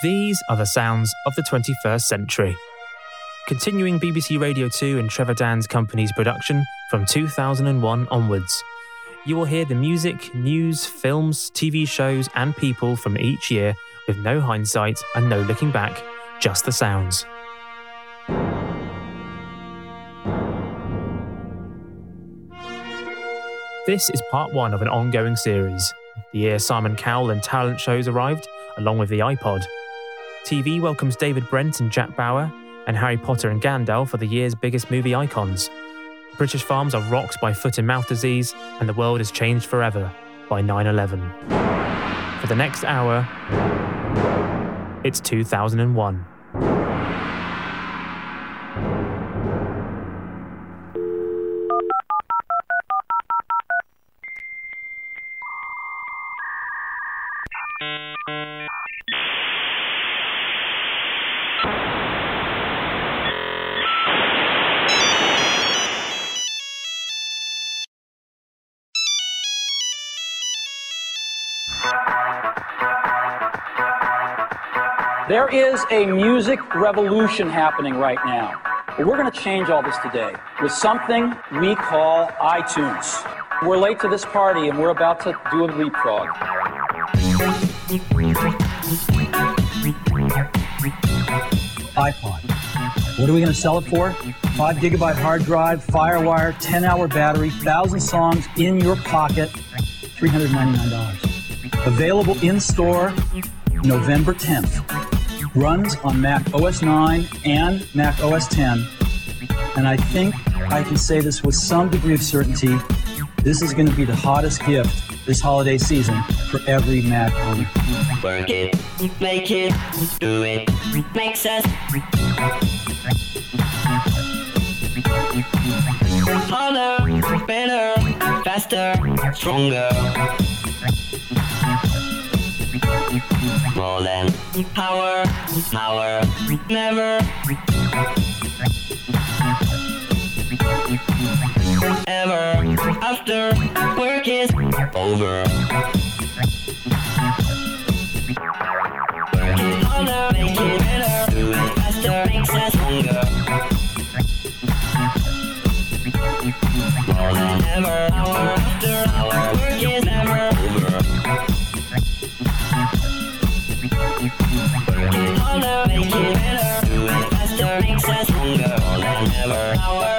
These are the sounds of the 21st century. Continuing BBC Radio 2 and Trevor Dann's company's production from 2001 onwards, you will hear the music, news, films, TV shows, and people from each year with no hindsight and no looking back, just the sounds. This is part one of an ongoing series. The year Simon Cowell and talent shows arrived, along with the iPod. TV welcomes David Brent and Jack Bauer, and Harry Potter and Gandalf are the year's biggest movie icons. British farms are rocked by foot and mouth disease, and the world is changed forever by 9 11. For the next hour, it's 2001. A music revolution happening right now. But we're going to change all this today with something we call iTunes. We're late to this party and we're about to do a leapfrog. iPod. What are we going to sell it for? 5 gigabyte hard drive, Firewire, 10 hour battery, 1,000 songs in your pocket, $399. Available in store November 10th. Runs on Mac OS 9 and Mac OS 10. And I think I can say this with some degree of certainty. This is going to be the hottest gift this holiday season for every Mac owner. Work it, make it, do it, makes us harder, better, faster, stronger. More than power, power, never. Ever after work is over. Work it harder, make it better, do it faster, makes us stronger. More than ever, hour than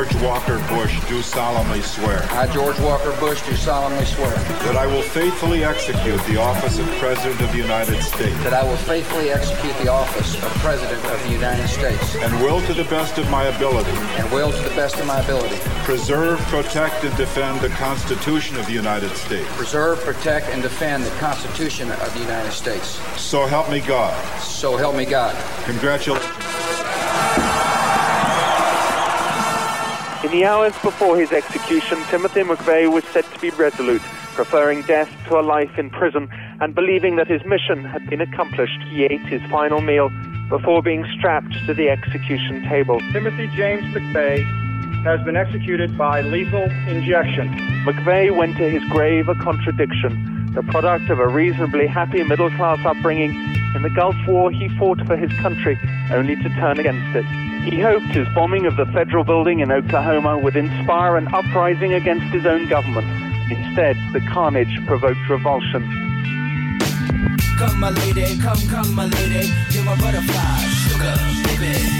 George Walker Bush, do solemnly swear I, George Walker Bush, do solemnly swear that I will faithfully execute the office of President of the United States that I will faithfully execute the office of President of the United States and will, to the best of my ability, and will, to the best of my ability, preserve, protect, and defend the Constitution of the United States. preserve, protect, and defend the Constitution of the United States. So help me God. So help me God. Congratulations. In the hours before his execution, Timothy McVeigh was said to be resolute, preferring death to a life in prison, and believing that his mission had been accomplished. He ate his final meal before being strapped to the execution table. Timothy James McVeigh has been executed by lethal injection. McVeigh went to his grave a contradiction, the product of a reasonably happy middle class upbringing. In the Gulf War, he fought for his country, only to turn against it. He hoped his bombing of the federal building in Oklahoma would inspire an uprising against his own government. Instead, the carnage provoked revulsion. Come, my lady, come, come, my lady. My butterfly, sugar, baby.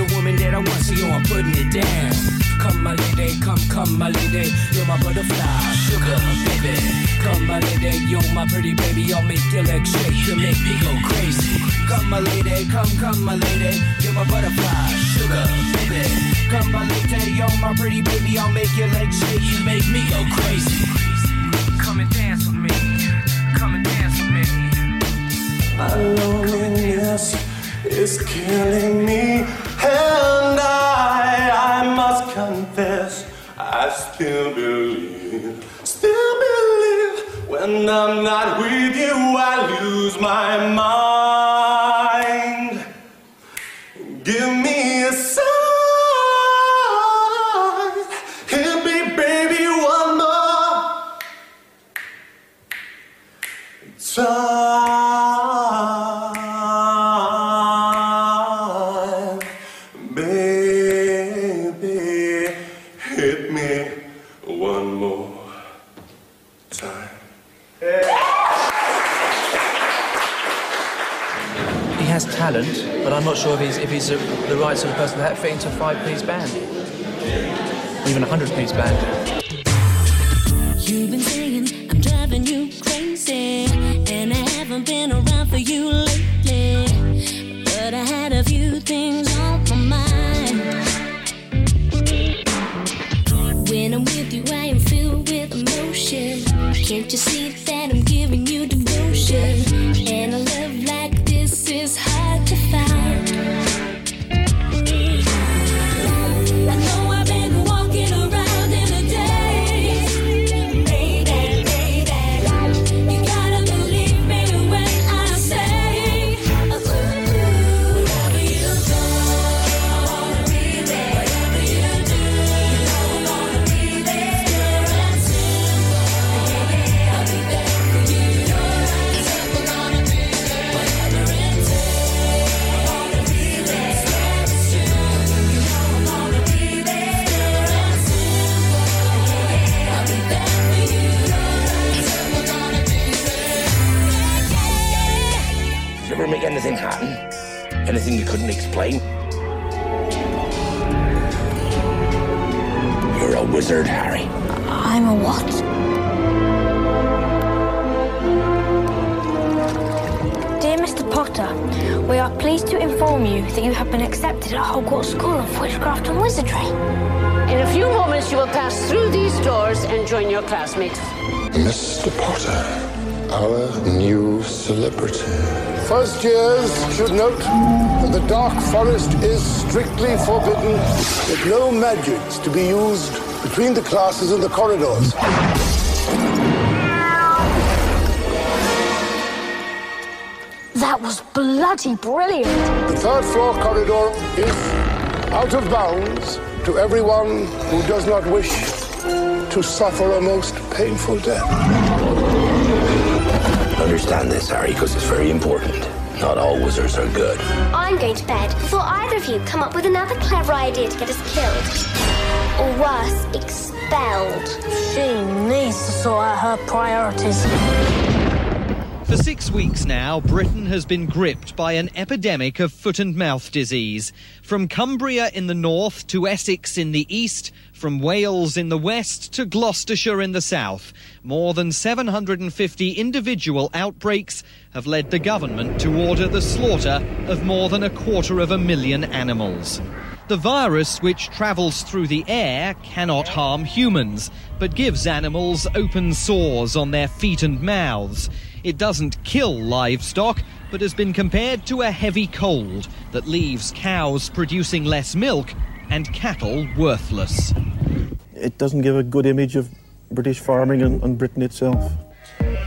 the woman that I want, so yo, I'm putting it down. Come, my lady, come, come, my lady. You're my butterfly, sugar, baby. Come, my lady, you're my pretty baby. I'll make your legs shake, you make me go crazy. Come, my lady, come, come, my lady. You're my butterfly, sugar, baby. Come, my lady, you're my pretty baby. I'll make your legs shake, you make me go crazy. Come and dance with me. Come and dance with me. My loneliness is killing me, and I, I must confess, I still believe, still believe. When I'm not with you, I lose my mind. I'm not sure if he's if he's a, the right sort of person to fit into a five-piece band, or even a hundred-piece band. You've been saying I'm driving you crazy, and I haven't been around Anything you couldn't explain? You're a wizard, Harry. I'm a what? Dear Mr. Potter, we are pleased to inform you that you have been accepted at Hogwarts School of Witchcraft and Wizardry. In a few moments, you will pass through these doors and join your classmates. Mr. Potter, our new celebrity. First years should note that the Dark Forest is strictly forbidden, with no magics to be used between the classes and the corridors. That was bloody brilliant. The third floor corridor is out of bounds to everyone who does not wish to suffer a most painful death. Understand this, Harry, because it's very important. Not all wizards are good. I'm going to bed before either of you come up with another clever idea to get us killed. Or worse, expelled. She needs to sort out her priorities. For six weeks now, Britain has been gripped by an epidemic of foot and mouth disease. From Cumbria in the north to Essex in the east, from Wales in the west to Gloucestershire in the south, more than 750 individual outbreaks have led the government to order the slaughter of more than a quarter of a million animals. The virus, which travels through the air, cannot harm humans, but gives animals open sores on their feet and mouths. It doesn't kill livestock, but has been compared to a heavy cold that leaves cows producing less milk and cattle worthless. It doesn't give a good image of British farming and, and Britain itself.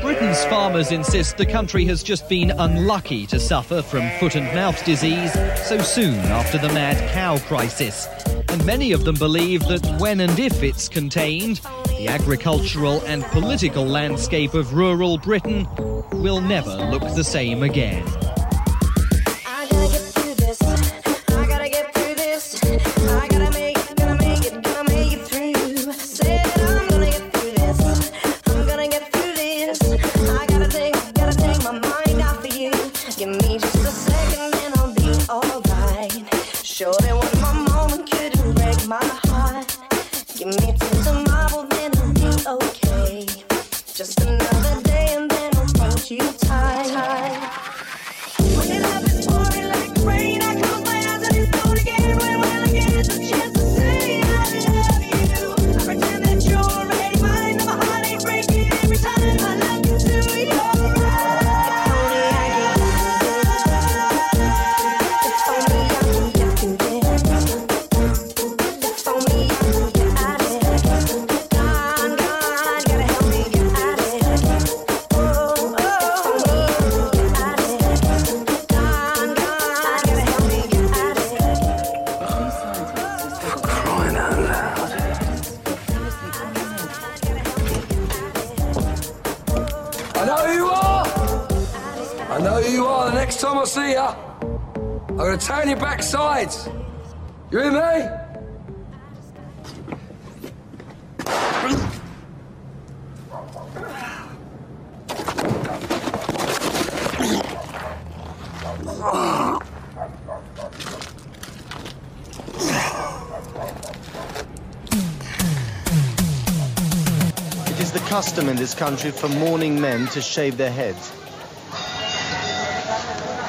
Britain's farmers insist the country has just been unlucky to suffer from foot and mouth disease so soon after the mad cow crisis. And many of them believe that when and if it's contained, the agricultural and political landscape of rural Britain will never look the same again. I know who you are. I know who you are. The next time I see you, I'm gonna turn your backsides. You hear me? Custom in this country for mourning men to shave their heads.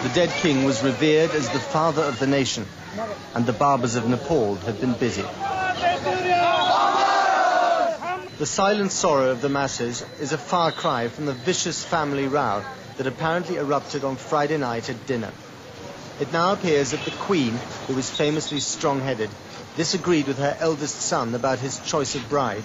The dead king was revered as the father of the nation, and the barbers of Nepal have been busy. The silent sorrow of the masses is a far cry from the vicious family row that apparently erupted on Friday night at dinner. It now appears that the Queen, who was famously strong-headed, disagreed with her eldest son about his choice of bride.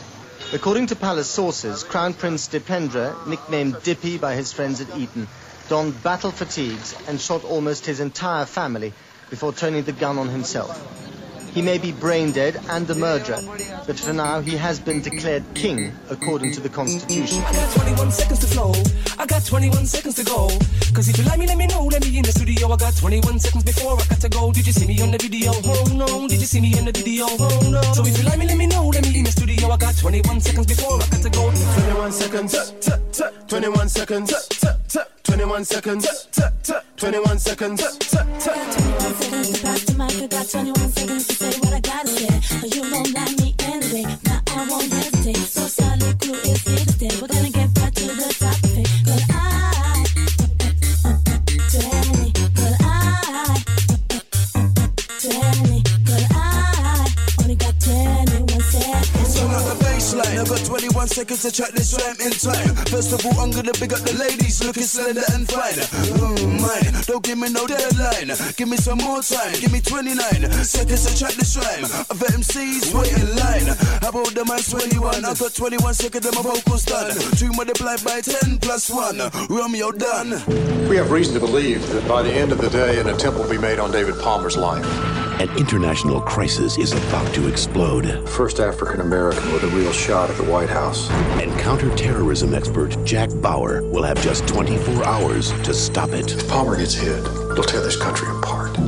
According to palace sources, Crown Prince Dipendra, nicknamed Dippy by his friends at Eton, donned battle fatigues and shot almost his entire family before turning the gun on himself. He may be brain dead and a murderer, but for now he has been declared king according to the constitution. I got 21 seconds to flow. I got 21 seconds to go. Cause if you like me, let me know. Let me in the studio. I got 21 seconds before I got to go. Did you see me on the video? Oh no. Did you see me in the video? Oh no. So if you like me, let me know. Let me in the studio. I got 21 seconds before I got to go. 21 seconds. 21 seconds. 21 seconds. 21 seconds. 21 seconds to pass the mic. I got 21 seconds to say what I gotta say. But you won't like me anyway. Now I won't hesitate. So solid crew is here to stay. We're gonna get got 21 seconds to track this rhyme in time. First of all, I'm gonna big up the ladies looking slender and fine. Mm, mine, don't give me no deadline. Give me some more time. Give me 29 seconds to track this rhyme. Other MCs wait in line. How about the man's 21? I got 21 seconds and my vocals done. Two multiplied by 10 plus 1. Romeo done. We have reason to believe that by the end of the day, an attempt will be made on David Palmer's life. An international crisis is about to explode. First African American with a real shot at the White House. And counterterrorism expert Jack Bauer will have just 24 hours to stop it. If Palmer gets hit, it'll tear this country apart.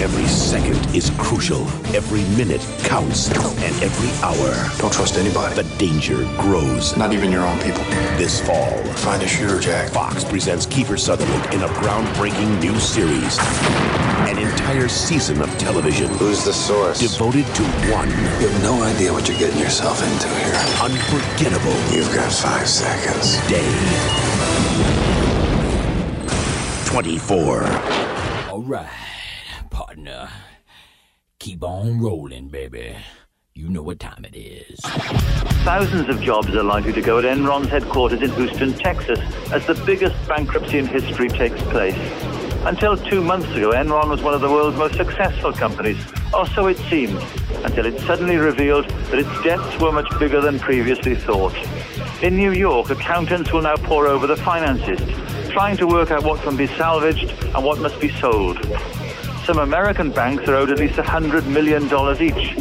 Now, every second is crucial. Every minute counts. And every hour. Don't trust anybody. The danger grows. Not even your own people. This fall, Find a shooter, Jack. Fox presents Kiefer Sutherland in a groundbreaking new series. An entire season of television. Who's the source? Devoted to one. You have no idea what you're getting yourself into here. Unforgettable. You've got five seconds. Day. 24. All right, partner. Keep on rolling, baby. You know what time it is. Thousands of jobs are likely to go at Enron's headquarters in Houston, Texas, as the biggest bankruptcy in history takes place. Until two months ago, Enron was one of the world's most successful companies, or so it seemed, until it suddenly revealed that its debts were much bigger than previously thought. In New York, accountants will now pore over the finances, trying to work out what can be salvaged and what must be sold. Some American banks are owed at least $100 million each.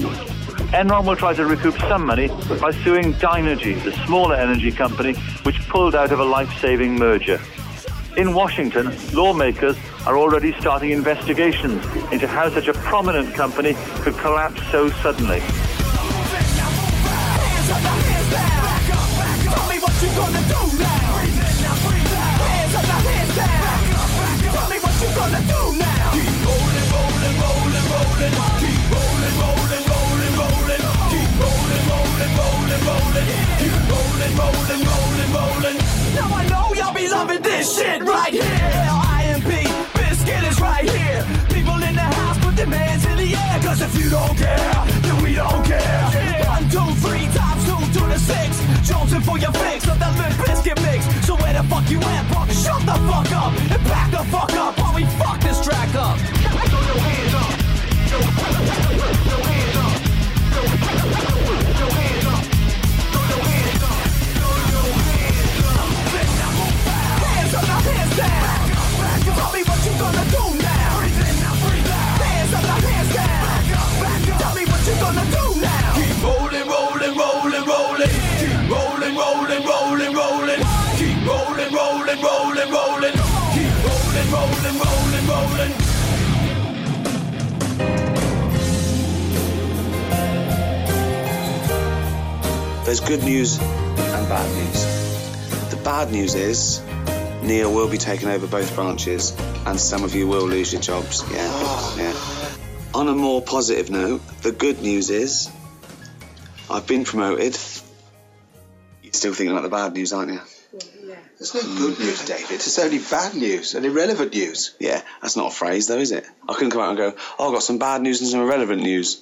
Enron will try to recoup some money by suing Dynegy, the smaller energy company which pulled out of a life-saving merger. In Washington, lawmakers are already starting investigations into how such a prominent company could collapse so suddenly. Now. Rolling, rolling. Keep rolling, rolling, rolling, rolling. Now I know y'all be loving this shit right here. IMP, Bizkit is right here. People in the house put their hands in the air. Cause if you don't care, then we don't care. One, two, three times two to the six. Jonesing for your fix of that Limp Bizkit mix. So where the fuck you at, punk? Shut the fuck up and back the fuck up while we fuck this track up. Throw your hands up. Keep rolling, rolling, rolling, rolling. Keep rolling, rolling, rolling, rolling. Keep rolling, rolling, rolling, rolling. Keep rolling, rolling, rolling, rolling. There's good news and bad news. The bad news is Neil will be taking over both branches and some of you will lose your jobs. Yeah, yeah. On a more positive note, the good news is I've been promoted. You're still thinking about the bad news, aren't you? There's no good news, David. It's only bad news and irrelevant news. Yeah, that's not a phrase though, is it? I couldn't come out and go, oh, I've got some bad news and some irrelevant news.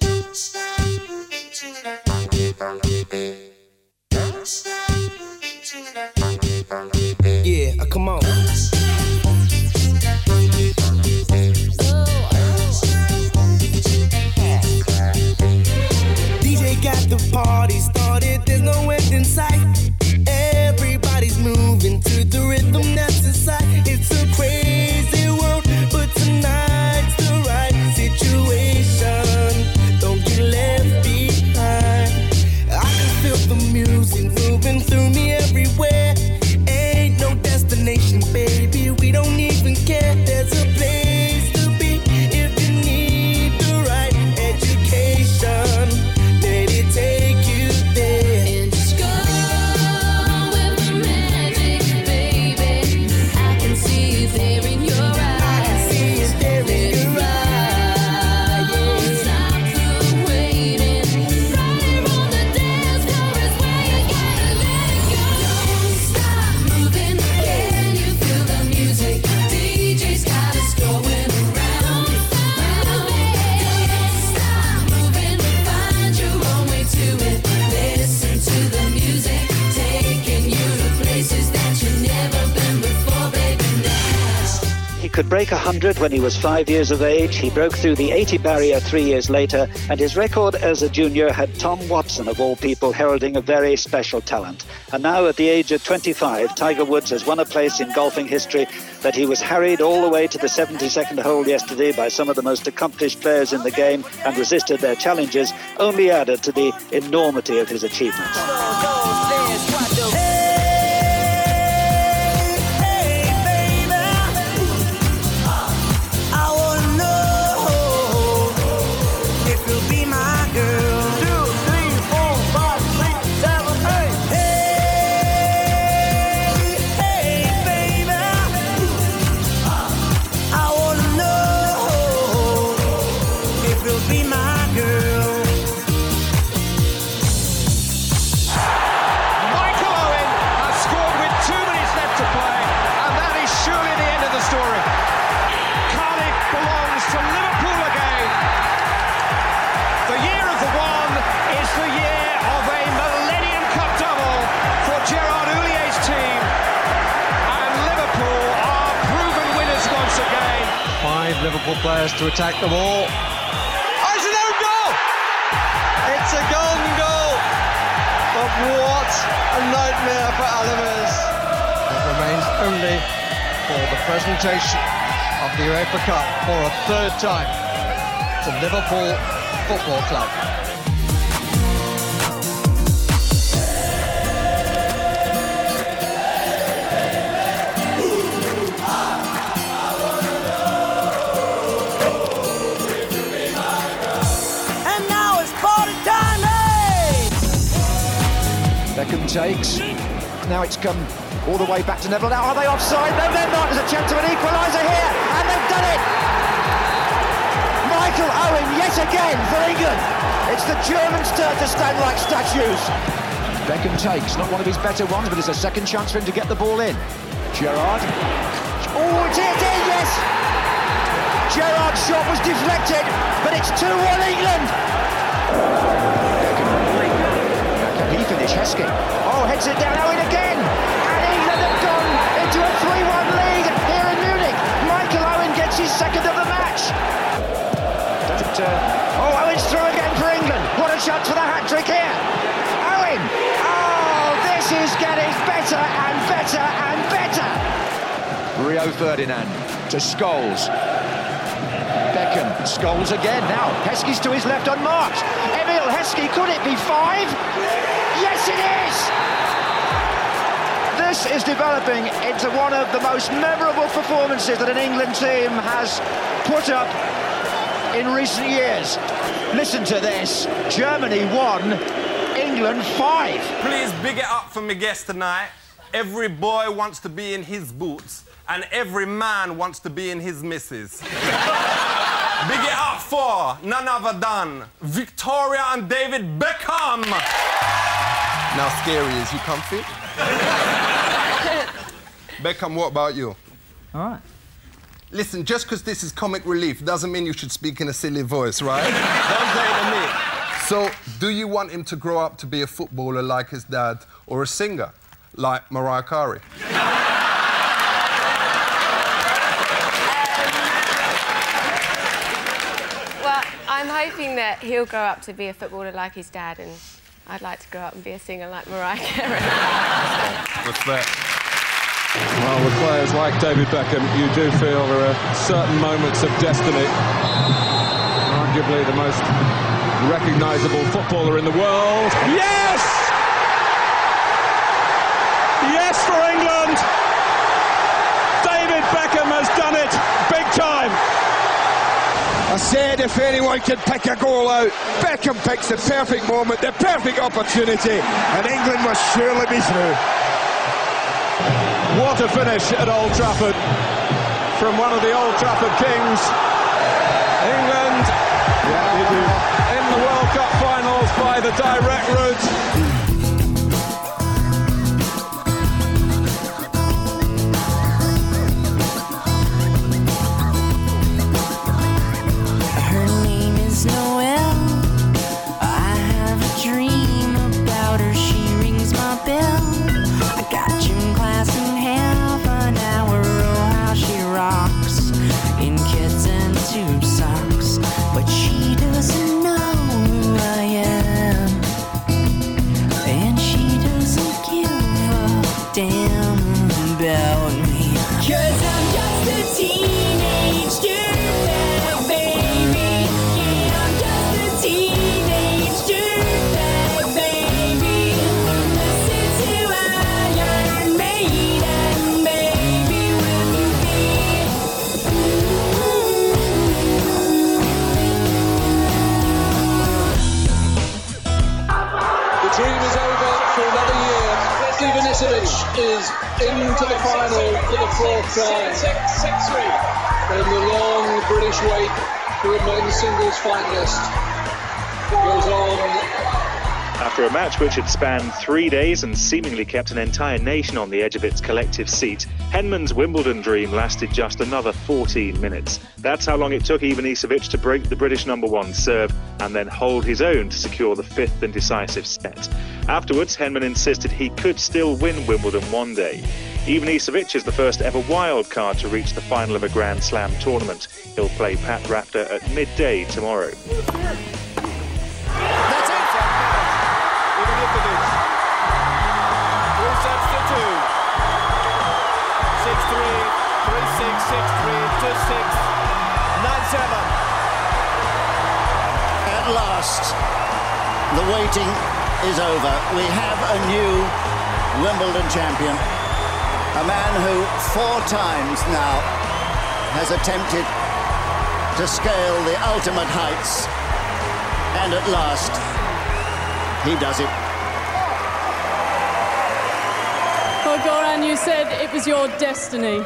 Could break 100 when he was five years of age. He broke through the 80 barrier three years later, and his record as a junior had Tom Watson, of all people, heralding a very special talent. And now, at the age of 25, Tiger Woods has won a place in golfing history that he was harried all the way to the 72nd hole yesterday by some of the most accomplished players in the game and resisted their challenges, only added to the enormity of his achievements. Attack the ball. Oh, it's an own goal! It's a golden goal. But what a nightmare for Alavés. It remains only for the presentation of the UEFA Cup for a third time to Liverpool Football Club. Beckham takes. Now it's come all the way back to Neville. Now are they offside? No, they're not. There's a chance of an equaliser here, and they've done it. Michael Owen yet again for England. It's the Germans' turn to stand like statues. Beckham takes, not one of his better ones, but it's a second chance for him to get the ball in. Gerrard. Oh, it's hit in, yes. Gerrard's shot was deflected, but it's 2-1 England. Heskey? Oh, heads it down, Owen again! And England have gone into a 3-1 lead here in Munich. Michael Owen gets his second of the match. Uh... Oh, Owen's through again for England. What a chance for the hat-trick here. Owen! Oh, this is getting better and better and better. Rio Ferdinand to Scholes. Beckham, Scholes again now. Heskey's to his left unmarked. Emile Heskey, could it be five? Yes, it is! This is developing into one of the most memorable performances that an England team has put up in recent years. Listen to this Germany won, England five. Please big it up for my guest tonight. Every boy wants to be in his boots, and every man wants to be in his missus. big it up for none other than Victoria and David Beckham. Now, scary, is you comfy? Beckham, what about you? All right. Listen, just because this is comic relief doesn't mean you should speak in a silly voice, right? Don't say to me. So, do you want him to grow up to be a footballer like his dad or a singer like Mariah Carey? Well, I'm hoping that he'll grow up to be a footballer like his dad, and I'd like to grow up and be a singer like Mariah Carey. What's that? Well, with players like David Beckham, you do feel there are certain moments of destiny. Arguably the most recognisable footballer in the world. Yes! Yes for England! David Beckham has done it big time! I said if anyone could pick a goal out, Beckham picks the perfect moment, the perfect opportunity, and England must surely be through. What a finish at Old Trafford from one of the Old Trafford kings. England in the World Cup finals by the direct route. Time. And the long British wait a men's singles finalist goes on After a match which had spanned three days and seemingly kept an entire nation on the edge of its collective seat, Henman's Wimbledon dream lasted just another 14 minutes. That's how long it took Ivanisevic to break the British number one serve and then hold his own to secure the fifth and decisive set. Afterwards, Henman insisted he could still win Wimbledon one day. Ivanisevic is the first ever wild card to reach the final of a Grand Slam tournament. He'll play Pat Rafter at midday tomorrow. six three to six nine seven. At last, the waiting is over. We have a new Wimbledon champion. A man who four times now has attempted to scale the ultimate heights. And at last, he does it. Well, Goran, you said it was your destiny.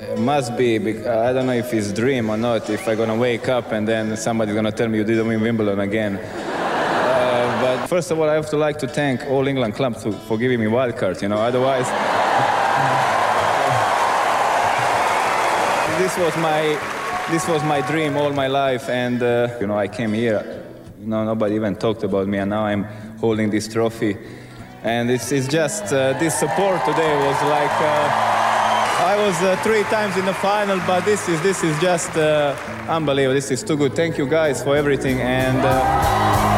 It must be. bec- I don't know if it's dream or not. If I'm gonna wake up and then somebody's gonna tell me you didn't win Wimbledon again. Uh, but first of all, I have to like to thank all England clubs for, for giving me wild card. You know, otherwise, this was my this was my dream all my life, and uh, you know, I came here. You know, nobody even talked about me, and now I'm holding this trophy. And it's, it's just uh, this support today was like. Uh, I was uh, three times in the final, but this is this is just uh, unbelievable. This is too good. Thank you guys for everything, and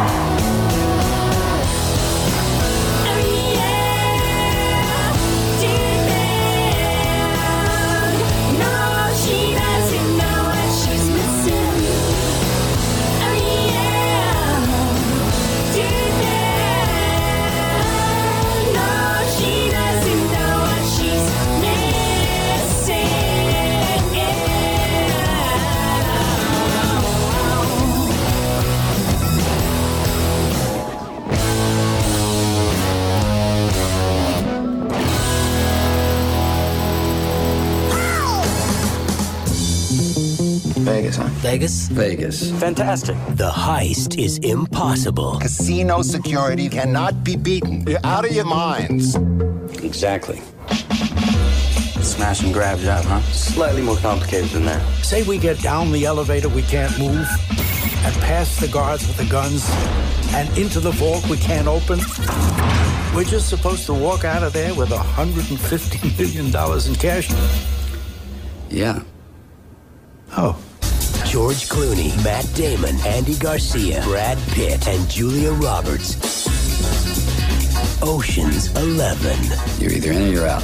Vegas. Vegas? Vegas. Fantastic. The heist is impossible. Casino security cannot be beaten. You're out of your minds. Exactly. Smash and grab job, huh? Slightly more complicated than that. Say we get down the elevator we can't move, and past the guards with the guns, and into the vault we can't open. We're just supposed to walk out of there with $150 million in cash. Yeah. George Clooney, Matt Damon, Andy Garcia, Brad Pitt, and Julia Roberts. Ocean's Eleven. You're either in or you're out.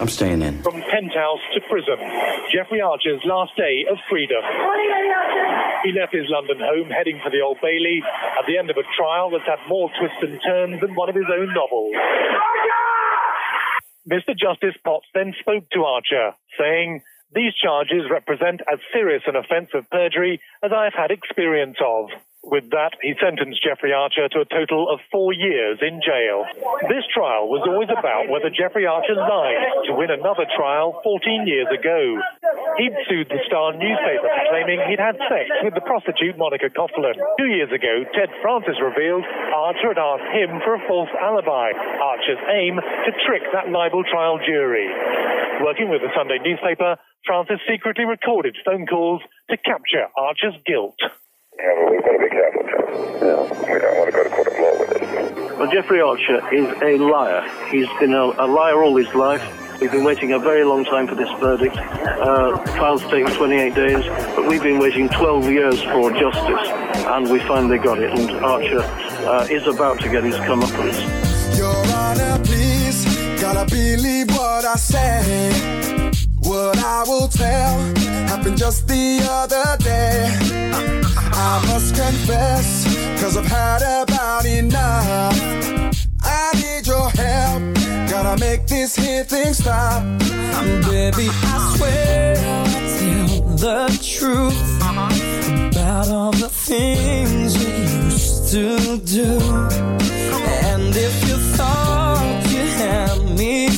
I'm staying in. From penthouse to prison, Jeffrey Archer's last day of freedom. He left his London home heading for the Old Bailey at the end of a trial that's had more twists and turns than one of his own novels. Archer! Mr. Justice Potts then spoke to Archer, saying, These charges represent as serious an offence of perjury as I have had experience of. With that, he sentenced Jeffrey Archer to a total of four years in jail. This trial was always about whether Jeffrey Archer lied to win another trial 14 years ago. He'd sued the Star newspaper for claiming he'd had sex with the prostitute Monica Coghlan. Two years ago, Ted Francis revealed Archer had asked him for a false alibi. Archer's aim to trick that libel trial jury. Working with the Sunday newspaper, Francis secretly recorded phone calls to capture Archer's guilt. Yeah, but we've got to be careful, Charles. Yeah. We don't want to go to court of law with this. Well, Jeffrey Archer is a liar. He's been a, a liar all his life. We've been waiting a very long time for this verdict. Uh, trial's taken 28 days, but we've been waiting 12 years for justice, and we finally got it. And Archer uh, is about to get his comeuppance. Your Honor, please, gotta believe what I say. What I will tell happened just the other day. I must confess, cause I've had about enough. I need your help, gotta make this here thing stop. Baby, I swear I'll tell the truth about all the things we used to do. And if you thought you had me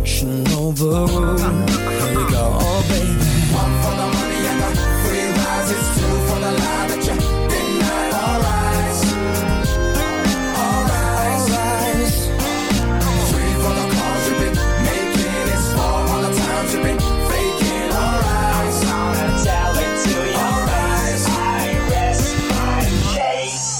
objection overruled. Here you go, oh baby. One for the money and the free rise. It's two for the lie that you denied. Alright. Alright. Three for the calls you've been making. It's four all the times you've been faking. Alright. I'm gonna tell it to you. Alright. I rest my case.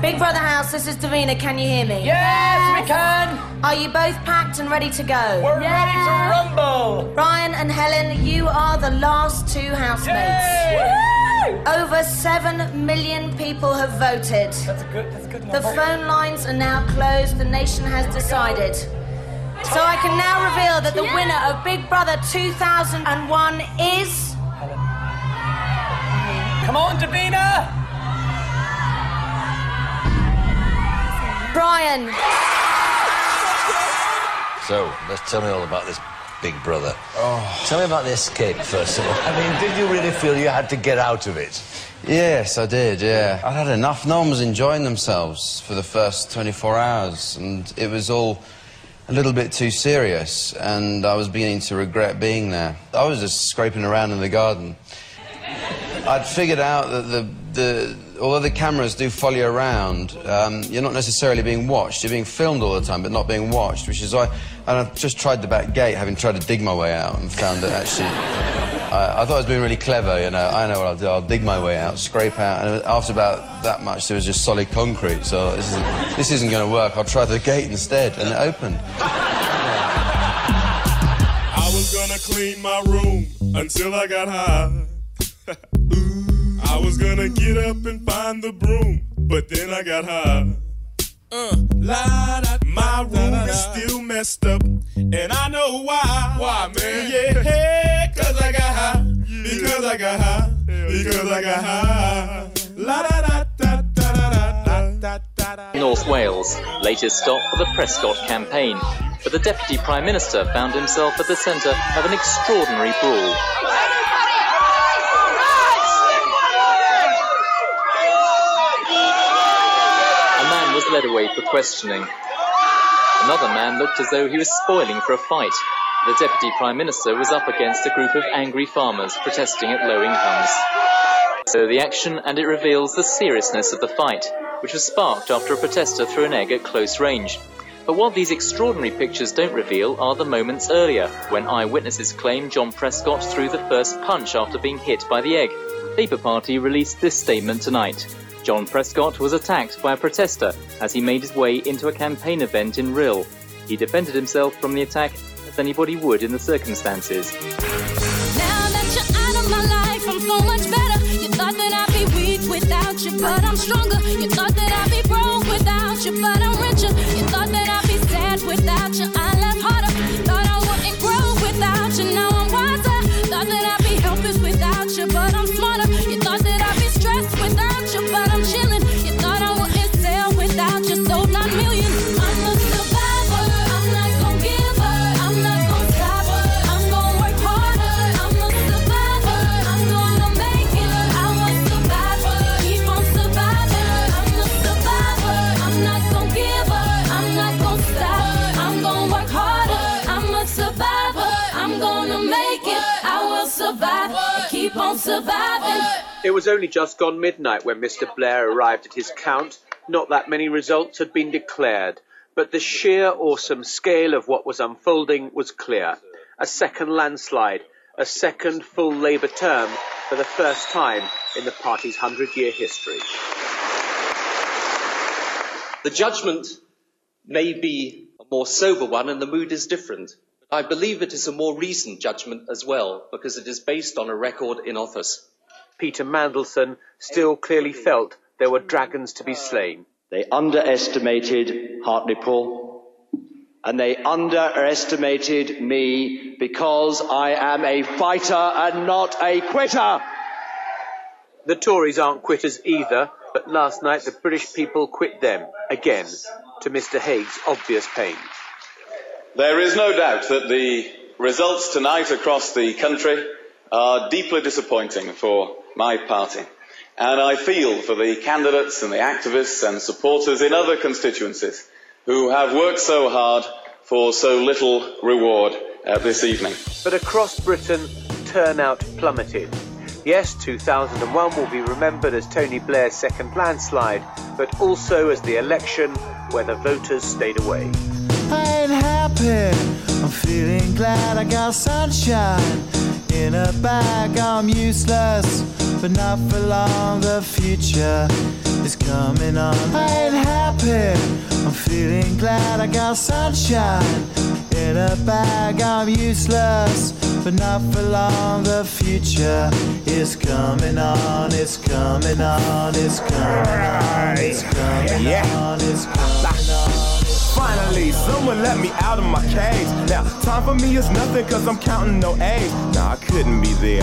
Big Brother House, this is Davina. Can you hear me? Yes, we can. Are you both packed and ready to go? We're ready to rumble. Ryan and Helen, you are the last two housemates. Over 7 million people have voted. That's a good, that's a good The phone lines are now closed. The nation has decided. So I can now reveal that the winner of Big Brother 2001 is. Come on, Davina! Brian. So, let's tell me all about this big brother. Oh. Tell me about the escape, first of all. I mean, did you really feel you had to get out of it? Yes, I did, yeah. I'd had enough. No one was enjoying themselves for the first 24 hours, and it was all a little bit too serious, and I was beginning to regret being there. I was just scraping around in the garden. I'd figured out that the, the although the cameras do follow you around, um, you're not necessarily being watched. You're being filmed all the time, but not being watched, which is why. And I've just tried the back gate, having tried to dig my way out, and found that actually. I, I thought I was being really clever, you know. I know what I'll do. I'll dig my way out, scrape out, and after about that much, there was just solid concrete. So this isn't, this isn't going to work. I'll try the gate instead, and it opened. I was gonna clean my room until I got high. I was gonna get up and find the broom, but then I got high. Uh, la, da, my room is still messed up, and I know why. Why, man? Yeah, hey, cause I got high. Because I got high. Because I got high. La da da da da da da da da da. North Wales, latest stop for the Prescott campaign. But the Deputy Prime Minister found himself at the centre of an extraordinary brawl. A man was led away for questioning. Another man looked as though he was spoiling for a fight. The Deputy Prime Minister was up against a group of angry farmers protesting at low incomes. So the action, and it reveals the seriousness of the fight, which was sparked after a protester threw an egg at close range. But what these extraordinary pictures don't reveal are the moments earlier, when eyewitnesses claim John Prescott threw the first punch after being hit by the egg. Labour Party released this statement tonight. John Prescott was attacked by a protester as he made his way into a campaign event in Rhyl. He defended himself from the attack as anybody would in the circumstances. Life, so better. You you, was only just gone midnight when Mr. Blair arrived at his count. Not that many results had been declared, but the sheer awesome scale of what was unfolding was clear. A second landslide, a second full Labour term for the first time in the party's hundred year history. The judgment may be a more sober one and the mood is different. I believe it is a more recent judgment as well because it is based on a record in office. Peter Mandelson still clearly felt there were dragons to be slain. They underestimated Hartlepool and they underestimated me because I am a fighter and not a quitter. The Tories aren't quitters either, but last night the British people quit them, again, to Mr Hague's obvious pain. There is no doubt that the results tonight across the country are deeply disappointing for my party. And I feel for the candidates and the activists and supporters in other constituencies who have worked so hard for so little reward uh, this evening. But across Britain, turnout plummeted. Yes, 2001 will be remembered as Tony Blair's second landslide, but also as the election where the voters stayed away. I ain't happy. I'm feeling glad I got sunshine in a bag. I'm useless, but not for long. The future is coming on. I ain't happy. I'm feeling glad I got sunshine in a bag. I'm useless, but not for long. The future is coming on, it's coming on, it's coming on, it's coming on, it's coming on. Finally, someone let me out of my cage. Now, time for me is nothing cause I'm counting no A's. Nah, I couldn't be there.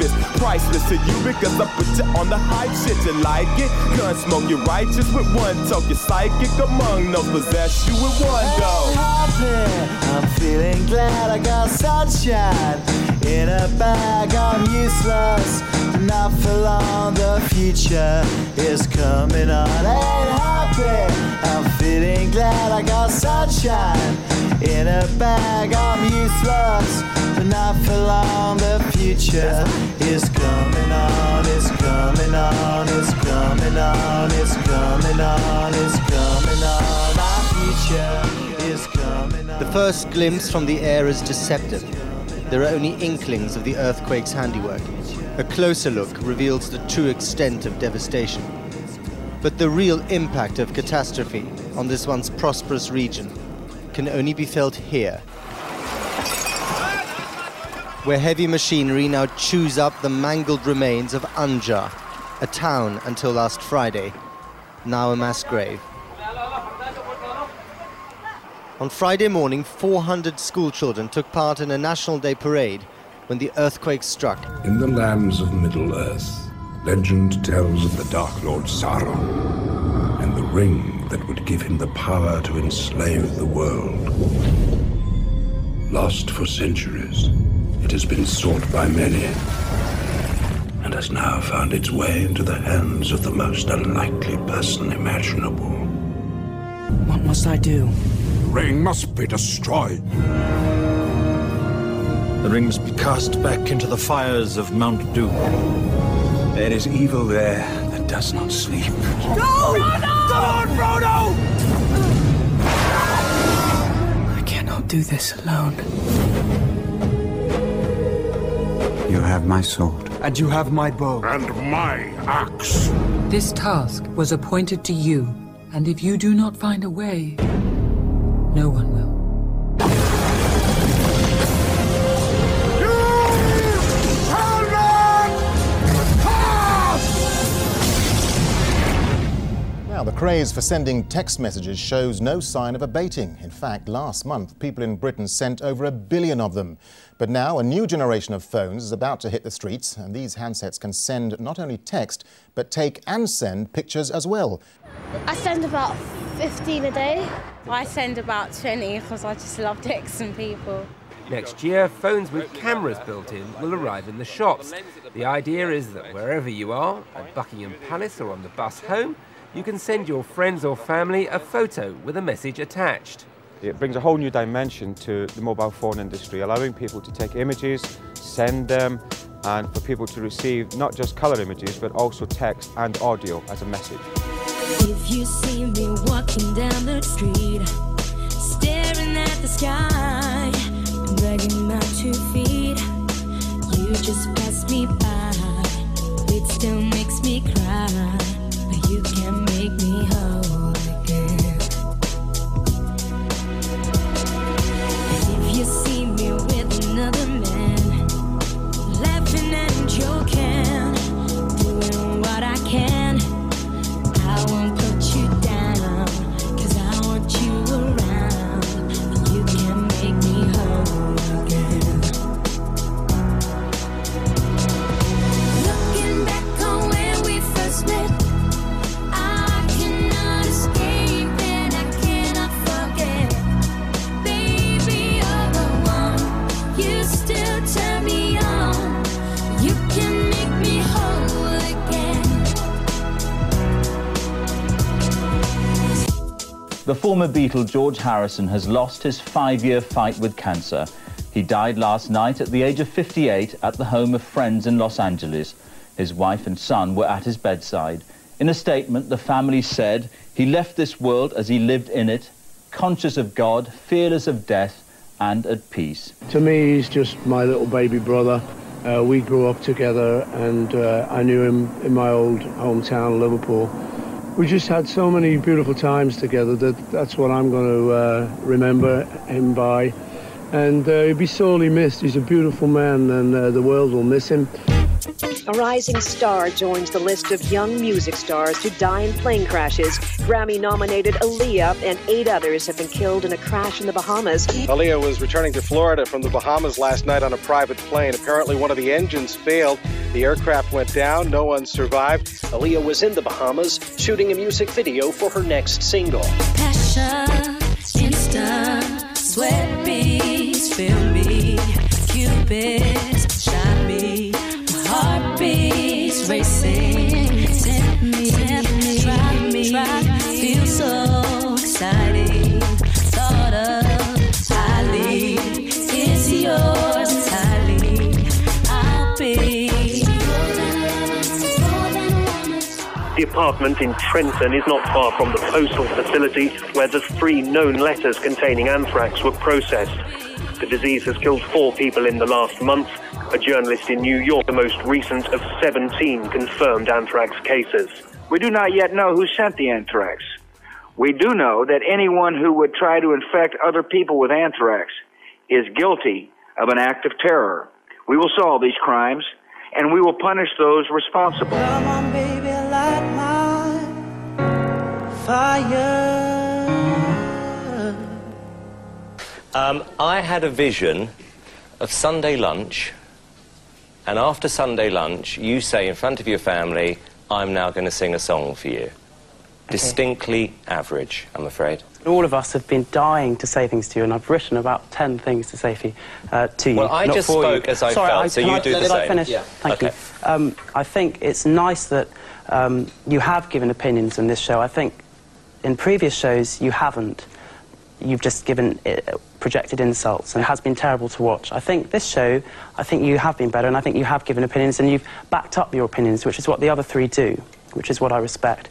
is. Priceless to you because I put you on the hype shit. You like it? Gun smoke, you're righteous with one toke. You're psychic among those possess you with one happy. I'm feeling glad I got sunshine in a bag. I'm useless, not for long. The future is coming on. Ain't happy. I'm feeling glad I got sunshine in a bag. I'm useless, but not for long. The future is coming on. It's coming on. It's coming on. It's coming on. It's coming on. Future is coming on. The first glimpse from the air is deceptive. There are only inklings of the earthquake's handiwork. A closer look reveals the true extent of devastation. But the real impact of catastrophe on this once prosperous region can only be felt here. Where heavy machinery now chews up the mangled remains of Anjar, a town until last Friday, now a mass grave. On Friday morning, 400 schoolchildren took part in a National Day parade when the earthquake struck. In the lands of Middle-earth, legend tells of the Dark Lord Sauron and the ring that would give him the power to enslave the world. Lost for centuries, it has been sought by many and has now found its way into the hands of the most unlikely person imaginable. What must I do? The ring must be destroyed. The ring must be cast back into the fires of Mount Doom. There is evil there that does not sleep. Go! Come on, Frodo! I cannot do this alone. You have my sword. And you have my bow. And my axe. This task was appointed to you, and if you do not find a way, no one will. Now, the craze for sending text messages shows no sign of abating. In fact, last month, people in Britain sent over a billion of them. But now, a new generation of phones is about to hit the streets, and these handsets can send not only text, but take and send pictures as well. I send about 15 a day. I send about 20 because I just love texting people. Next year, phones with cameras built in will arrive in the shops. The idea is that wherever you are, at Buckingham Palace or on the bus home, you can send your friends or family a photo with a message attached. It brings a whole new dimension to the mobile phone industry, allowing people to take images, send them, and for people to receive not just colour images but also text and audio as a message. If you see me walking down the street, staring at the sky, dragging my two feet, you just pass me by. It still makes me cry, but you can you see The former Beatle George Harrison has lost his five year fight with cancer. He died last night at the age of 58 at the home of friends in Los Angeles. His wife and son were at his bedside. In a statement, the family said he left this world as he lived in it, conscious of God, fearless of death, and at peace. To me, he's just my little baby brother. Uh, we grew up together, and uh, I knew him in my old hometown, Liverpool. We just had so many beautiful times together that that's what I'm going to uh, remember him by. And uh, he'll be sorely missed. He's a beautiful man, and uh, the world will miss him. A rising star joins the list of young music stars to die in plane crashes. Grammy nominated Aaliyah and eight others have been killed in a crash in the Bahamas. Aaliyah was returning to Florida from the Bahamas last night on a private plane. Apparently, one of the engines failed. The aircraft went down. No one survived. Aaliyah was in the Bahamas shooting a music video for her next single. Passion, instant, sweat beats, feel me, cupids, The apartment in Trenton is not far from the postal facility where the three known letters containing anthrax were processed. The disease has killed four people in the last month. A journalist in New York, the most recent of 17 confirmed anthrax cases. We do not yet know who sent the anthrax. We do know that anyone who would try to infect other people with anthrax is guilty of an act of terror. We will solve these crimes and we will punish those responsible. Come on, baby, light my fire. Um, I had a vision of Sunday lunch, and after Sunday lunch, you say in front of your family, I'm now going to sing a song for you. Distinctly average, I'm afraid. All of us have been dying to say things to you, and I've written about ten things to say for you, uh, to you. Well, I just spoke you. as I Sorry, felt, so can you I, do the did I finish? Yeah. Thank Okay. you. Um, I think it's nice that um, you have given opinions in this show. I think in previous shows you haven't. You've just given uh, projected insults, and it has been terrible to watch. I think this show, I think you have been better, and I think you have given opinions, and you've backed up your opinions, which is what the other three do, which is what I respect.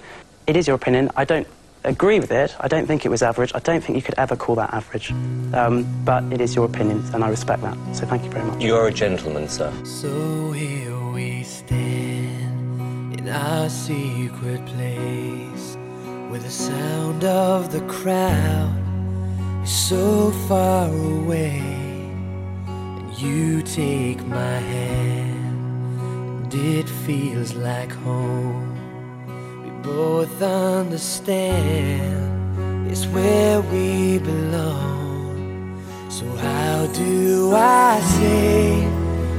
It is your opinion. I don't agree with it. I don't think it was average. I don't think you could ever call that average. Um, but it is your opinion, and I respect that. So thank you very much. You're a gentleman, sir. So here we stand in our secret place where the sound of the crowd is so far away. And you take my hand, and it feels like home. We both understand it's where we belong. So, how do I say,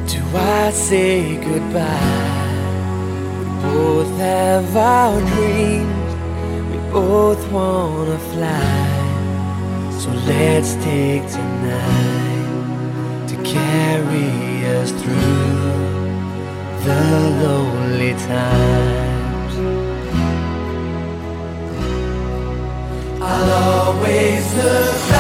do I say goodbye? We both have our dreams, we both wanna fly. So, let's take tonight to carry us through the lonely times. I'll always look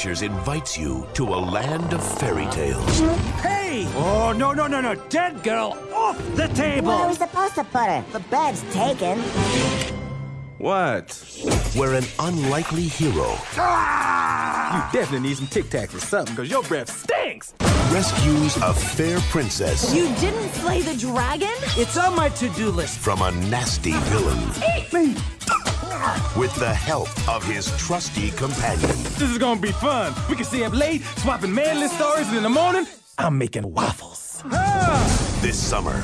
Pictures invites you to a land of fairy tales. Hey! Oh, no, no, no, no. Dead girl off the table! Where are we supposed to put her? The bed's taken. What? Where an unlikely hero ah! You definitely need some Tic Tacs or something, because your breath stinks. rescues a fair princess You didn't slay the dragon? It's on my to-do list. from a nasty villain Eat me! With the help of his trusty companion. This is gonna be fun. We can stay up late, swapping manly stories, and in the morning, I'm making waffles. This summer,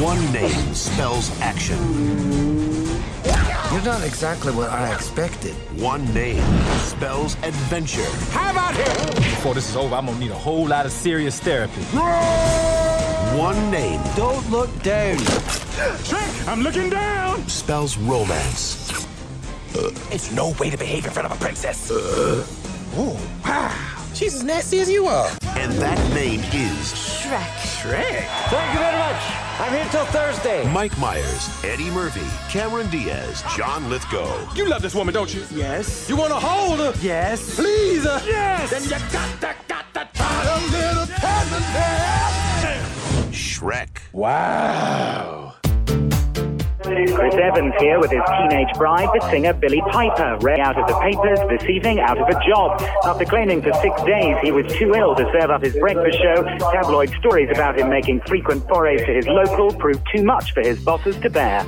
one name spells action. You're not exactly what I expected. One name spells adventure. How about here? Before this is over, I'm gonna need a whole lot of serious therapy. One name Don't look down. Trick, I'm looking down. spells romance. Uh, it's no way to behave in front of a princess. oh, wow. She's as nasty as you are. And that name is Shrek. Shrek. Thank you very much. I'm here till Thursday. Mike Myers, Eddie Murphy, Cameron Diaz, John Lithgow. You love this woman, don't you? Yes. You want to hold her? Yes. Please? her? Yes. Then you got to, got to try a little tenderness. Shrek. Wow. Chris Evans here with his teenage bride, the singer Billie Piper, Ray out of the papers this evening, out of a job. After claiming for six days he was too ill to serve up his breakfast show, tabloid stories about him making frequent forays to his local proved too much for his bosses to bear.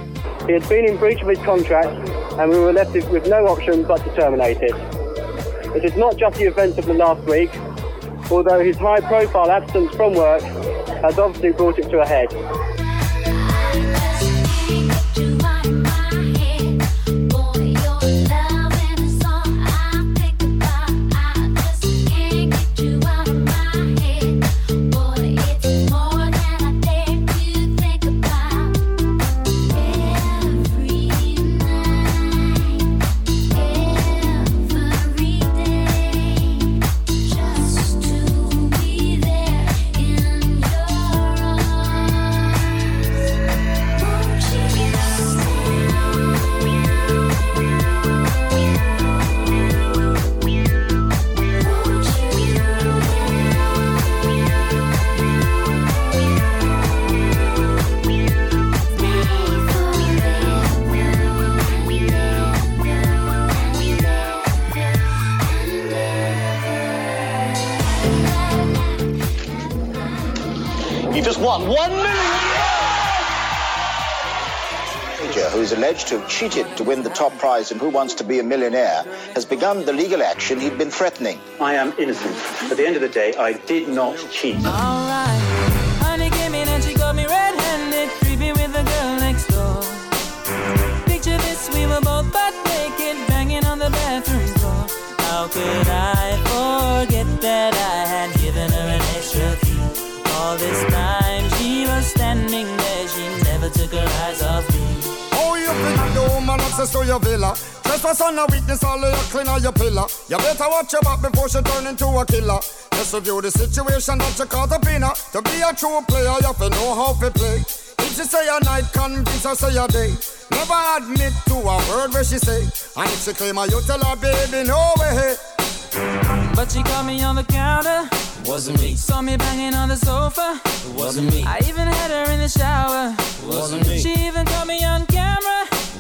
He had been in breach of his contract, and we were left with no option but to terminate it. It is not just the events of the last week, although his high profile absence from work has obviously brought it to a head. Cheated to win the top prize in Who Wants to Be a Millionaire, has begun the legal action he'd been threatening. I am innocent. At the end of the day, I did not cheat. Access to your villa? Trespass on a witness, all of your clean on your pillar. You better watch your back before she turn into a killer. Just review the situation that you call the pinner. To be a true player, you have to know how to play. If she say a night, convince her say a day. Never admit to a word where she say. And if she claim her, you tell her, baby, no way. But she caught me on the counter. Wasn't me. Saw me banging on the sofa. It wasn't me. I even had her in the shower. Wasn't me. She even caught me on camera.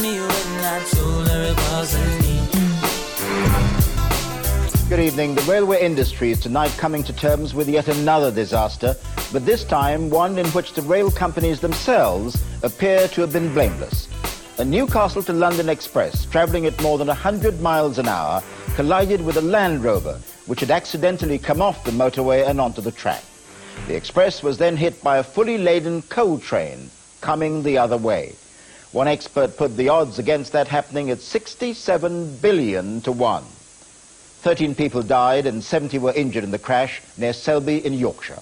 me evening. The railway industry is tonight coming to terms with yet another disaster, but this time one in which the rail companies themselves appear to have been blameless. A Newcastle to London express travelling at more than 100 miles an hour collided with a Land Rover, which had accidentally come off the motorway and onto the track. The express was then hit by a fully laden coal train coming the other way. One expert put the odds against that happening at 67 billion to 1. 13 people died and 70 were injured in the crash near Selby in Yorkshire.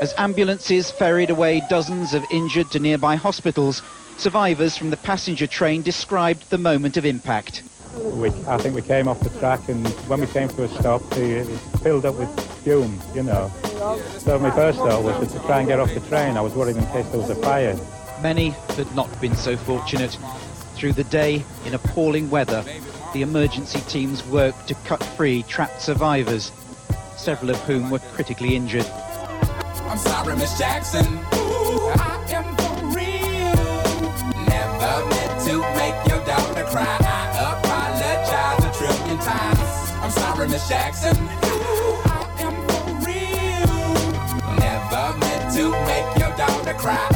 As ambulances ferried away dozens of injured to nearby hospitals, survivors from the passenger train described the moment of impact. We, I think we came off the track, and when we came to a stop, it was filled up with fume, you know. So my first thought was to try and get off the train. I was worried in case there was a fire. Many had not been so fortunate. Through the day, in appalling weather, the emergency teams worked to cut free trapped survivors, several of whom were critically injured. I'm sorry, Miss Jackson. Ooh, I am for real. Never meant to make your daughter cry. I apologize a trillion times. I'm sorry, Miss Jackson. Ooh, I am for real. Never meant to make your daughter cry.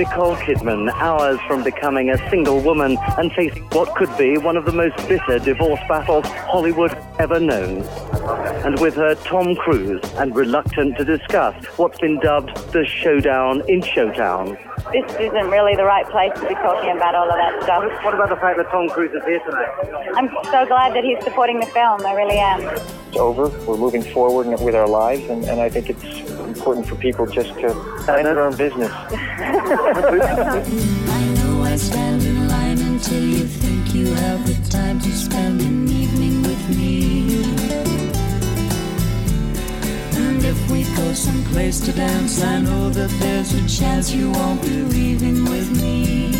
Nicole Kidman, hours from becoming a single woman and facing what could be one of the most bitter divorce battles Hollywood ever known. And with her, Tom Cruise, and reluctant to discuss what's been dubbed the showdown in Showtown. This isn't really the right place to be talking about all of that stuff. What about the fact that Tom Cruise is here tonight? I'm so glad that he's supporting the film. I really am. It's over. We're moving forward with our lives, and, and I think it's important for people just to mind their own business. I know I stand in line until you think you have the time to spend an evening with me. And if we go someplace to dance, I know that there's a chance you won't be leaving with me.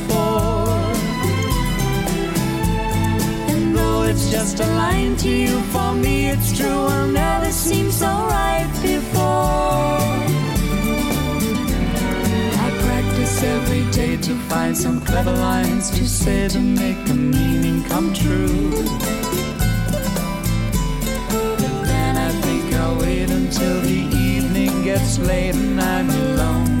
Though it's just a line to you, for me it's true, will never seem so right before. I practice every day to find some clever lines to say to make the meaning come true. But then I think I'll wait until the evening gets late and I'm alone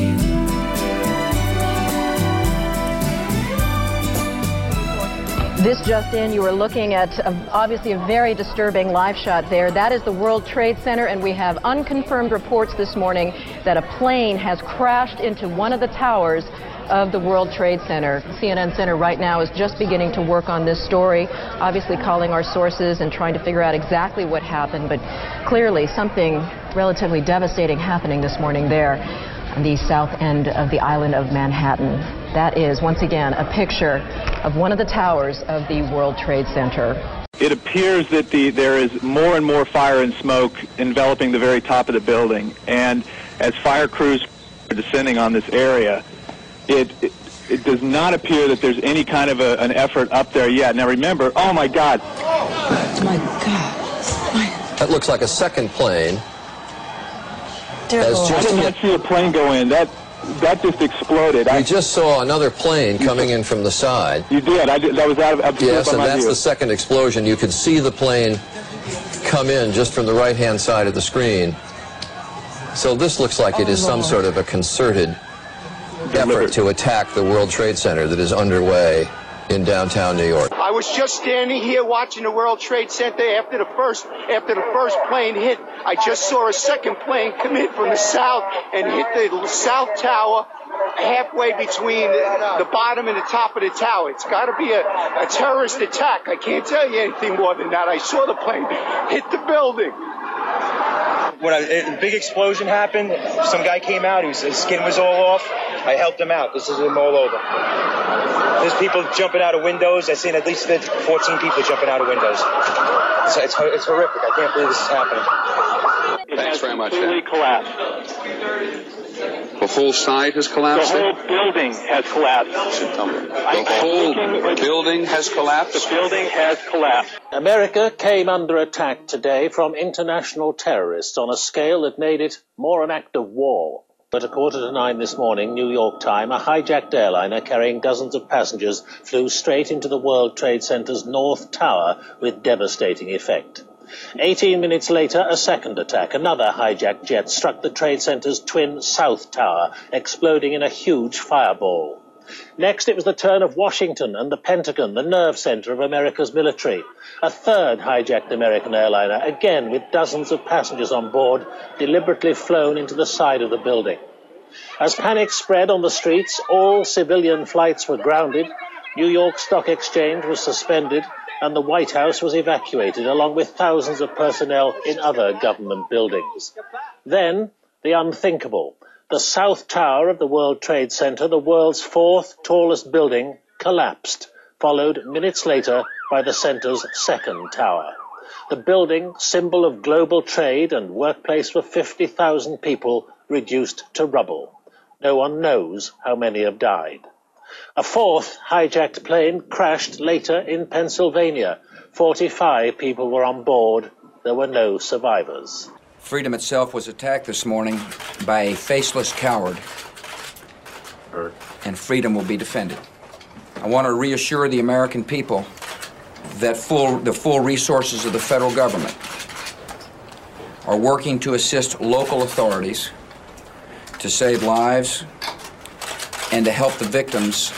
This just in, you were looking at uh, obviously a very disturbing live shot there. That is the World Trade Center, and we have unconfirmed reports this morning that a plane has crashed into one of the towers of the World Trade Center. CNN Center right now is just beginning to work on this story, obviously calling our sources and trying to figure out exactly what happened, but clearly something relatively devastating happening this morning there on the south end of the island of Manhattan. That is, once again, a picture of one of the towers of the World Trade Center. It appears that the, there is more and more fire and smoke enveloping the very top of the building. And as fire crews are descending on this area, it, it, it does not appear that there's any kind of a, an effort up there yet. Now remember, oh my God. Oh My God. That looks like a second plane. Has I just did not see a plane go in. That that just exploded. We just saw another plane coming in from the side. You did. I did. That was out of absolute Yes, and my that's view. the second explosion. You could see the plane come in just from the right-hand side of the screen. So this looks like it is oh, some sort of a concerted effort to attack the World Trade Center that is underway in downtown New York. I was just standing here watching the World Trade Center after the first after the first plane hit. I just saw a second plane come in from the south and hit the south tower halfway between the bottom and the top of the tower. It's got to be a, a terrorist attack. I can't tell you anything more than that. I saw the plane hit the building. When a, a big explosion happened, some guy came out. He was, his skin was all off. I helped him out. This is him all over. There's people jumping out of windows. I've seen at least 14 people jumping out of windows. It's, it's, it's horrific. I can't believe this is happening. Thanks very much. Completely collapsed. The whole site has collapsed? The collapsed. whole building has collapsed. The whole building has collapsed. The building has collapsed. America came under attack today from international terrorists on a scale that made it more an act of war. But at a quarter to nine this morning, New York time, a hijacked airliner carrying dozens of passengers flew straight into the World Trade Center's North Tower with devastating effect. 18 minutes later, a second attack. Another hijacked jet struck the Trade Center's twin South Tower, exploding in a huge fireball. Next, it was the turn of Washington and the Pentagon, the nerve center of America's military. A third hijacked American airliner, again with dozens of passengers on board, deliberately flown into the side of the building. As panic spread on the streets, all civilian flights were grounded, New York Stock Exchange was suspended, and the White House was evacuated, along with thousands of personnel in other government buildings. Then, the unthinkable. The South Tower of the World Trade Center, the world's fourth tallest building, collapsed, followed minutes later by the center's second tower. The building, symbol of global trade and workplace for 50,000 people, reduced to rubble. No one knows how many have died. A fourth hijacked plane crashed later in Pennsylvania. 45 people were on board. There were no survivors. Freedom itself was attacked this morning by a faceless coward, and freedom will be defended. I want to reassure the American people that full, the full resources of the federal government are working to assist local authorities to save lives and to help the victims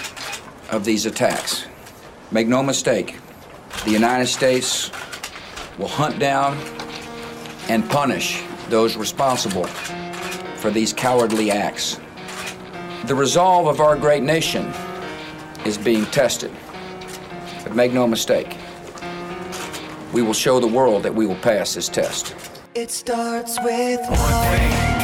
of these attacks. Make no mistake, the United States will hunt down and punish those responsible for these cowardly acts. The resolve of our great nation is being tested. But make no mistake, we will show the world that we will pass this test. It starts with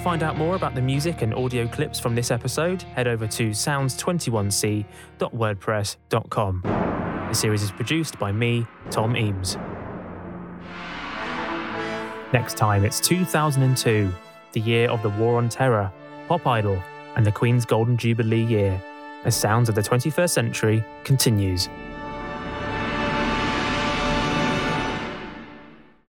find out more about the music and audio clips from this episode, head over to sounds21c.wordpress.com. The series is produced by me, Tom Eames. Next time, it's 2002, the year of the War on Terror, Pop Idol, and the Queen's Golden Jubilee year, as sounds of the 21st century continues.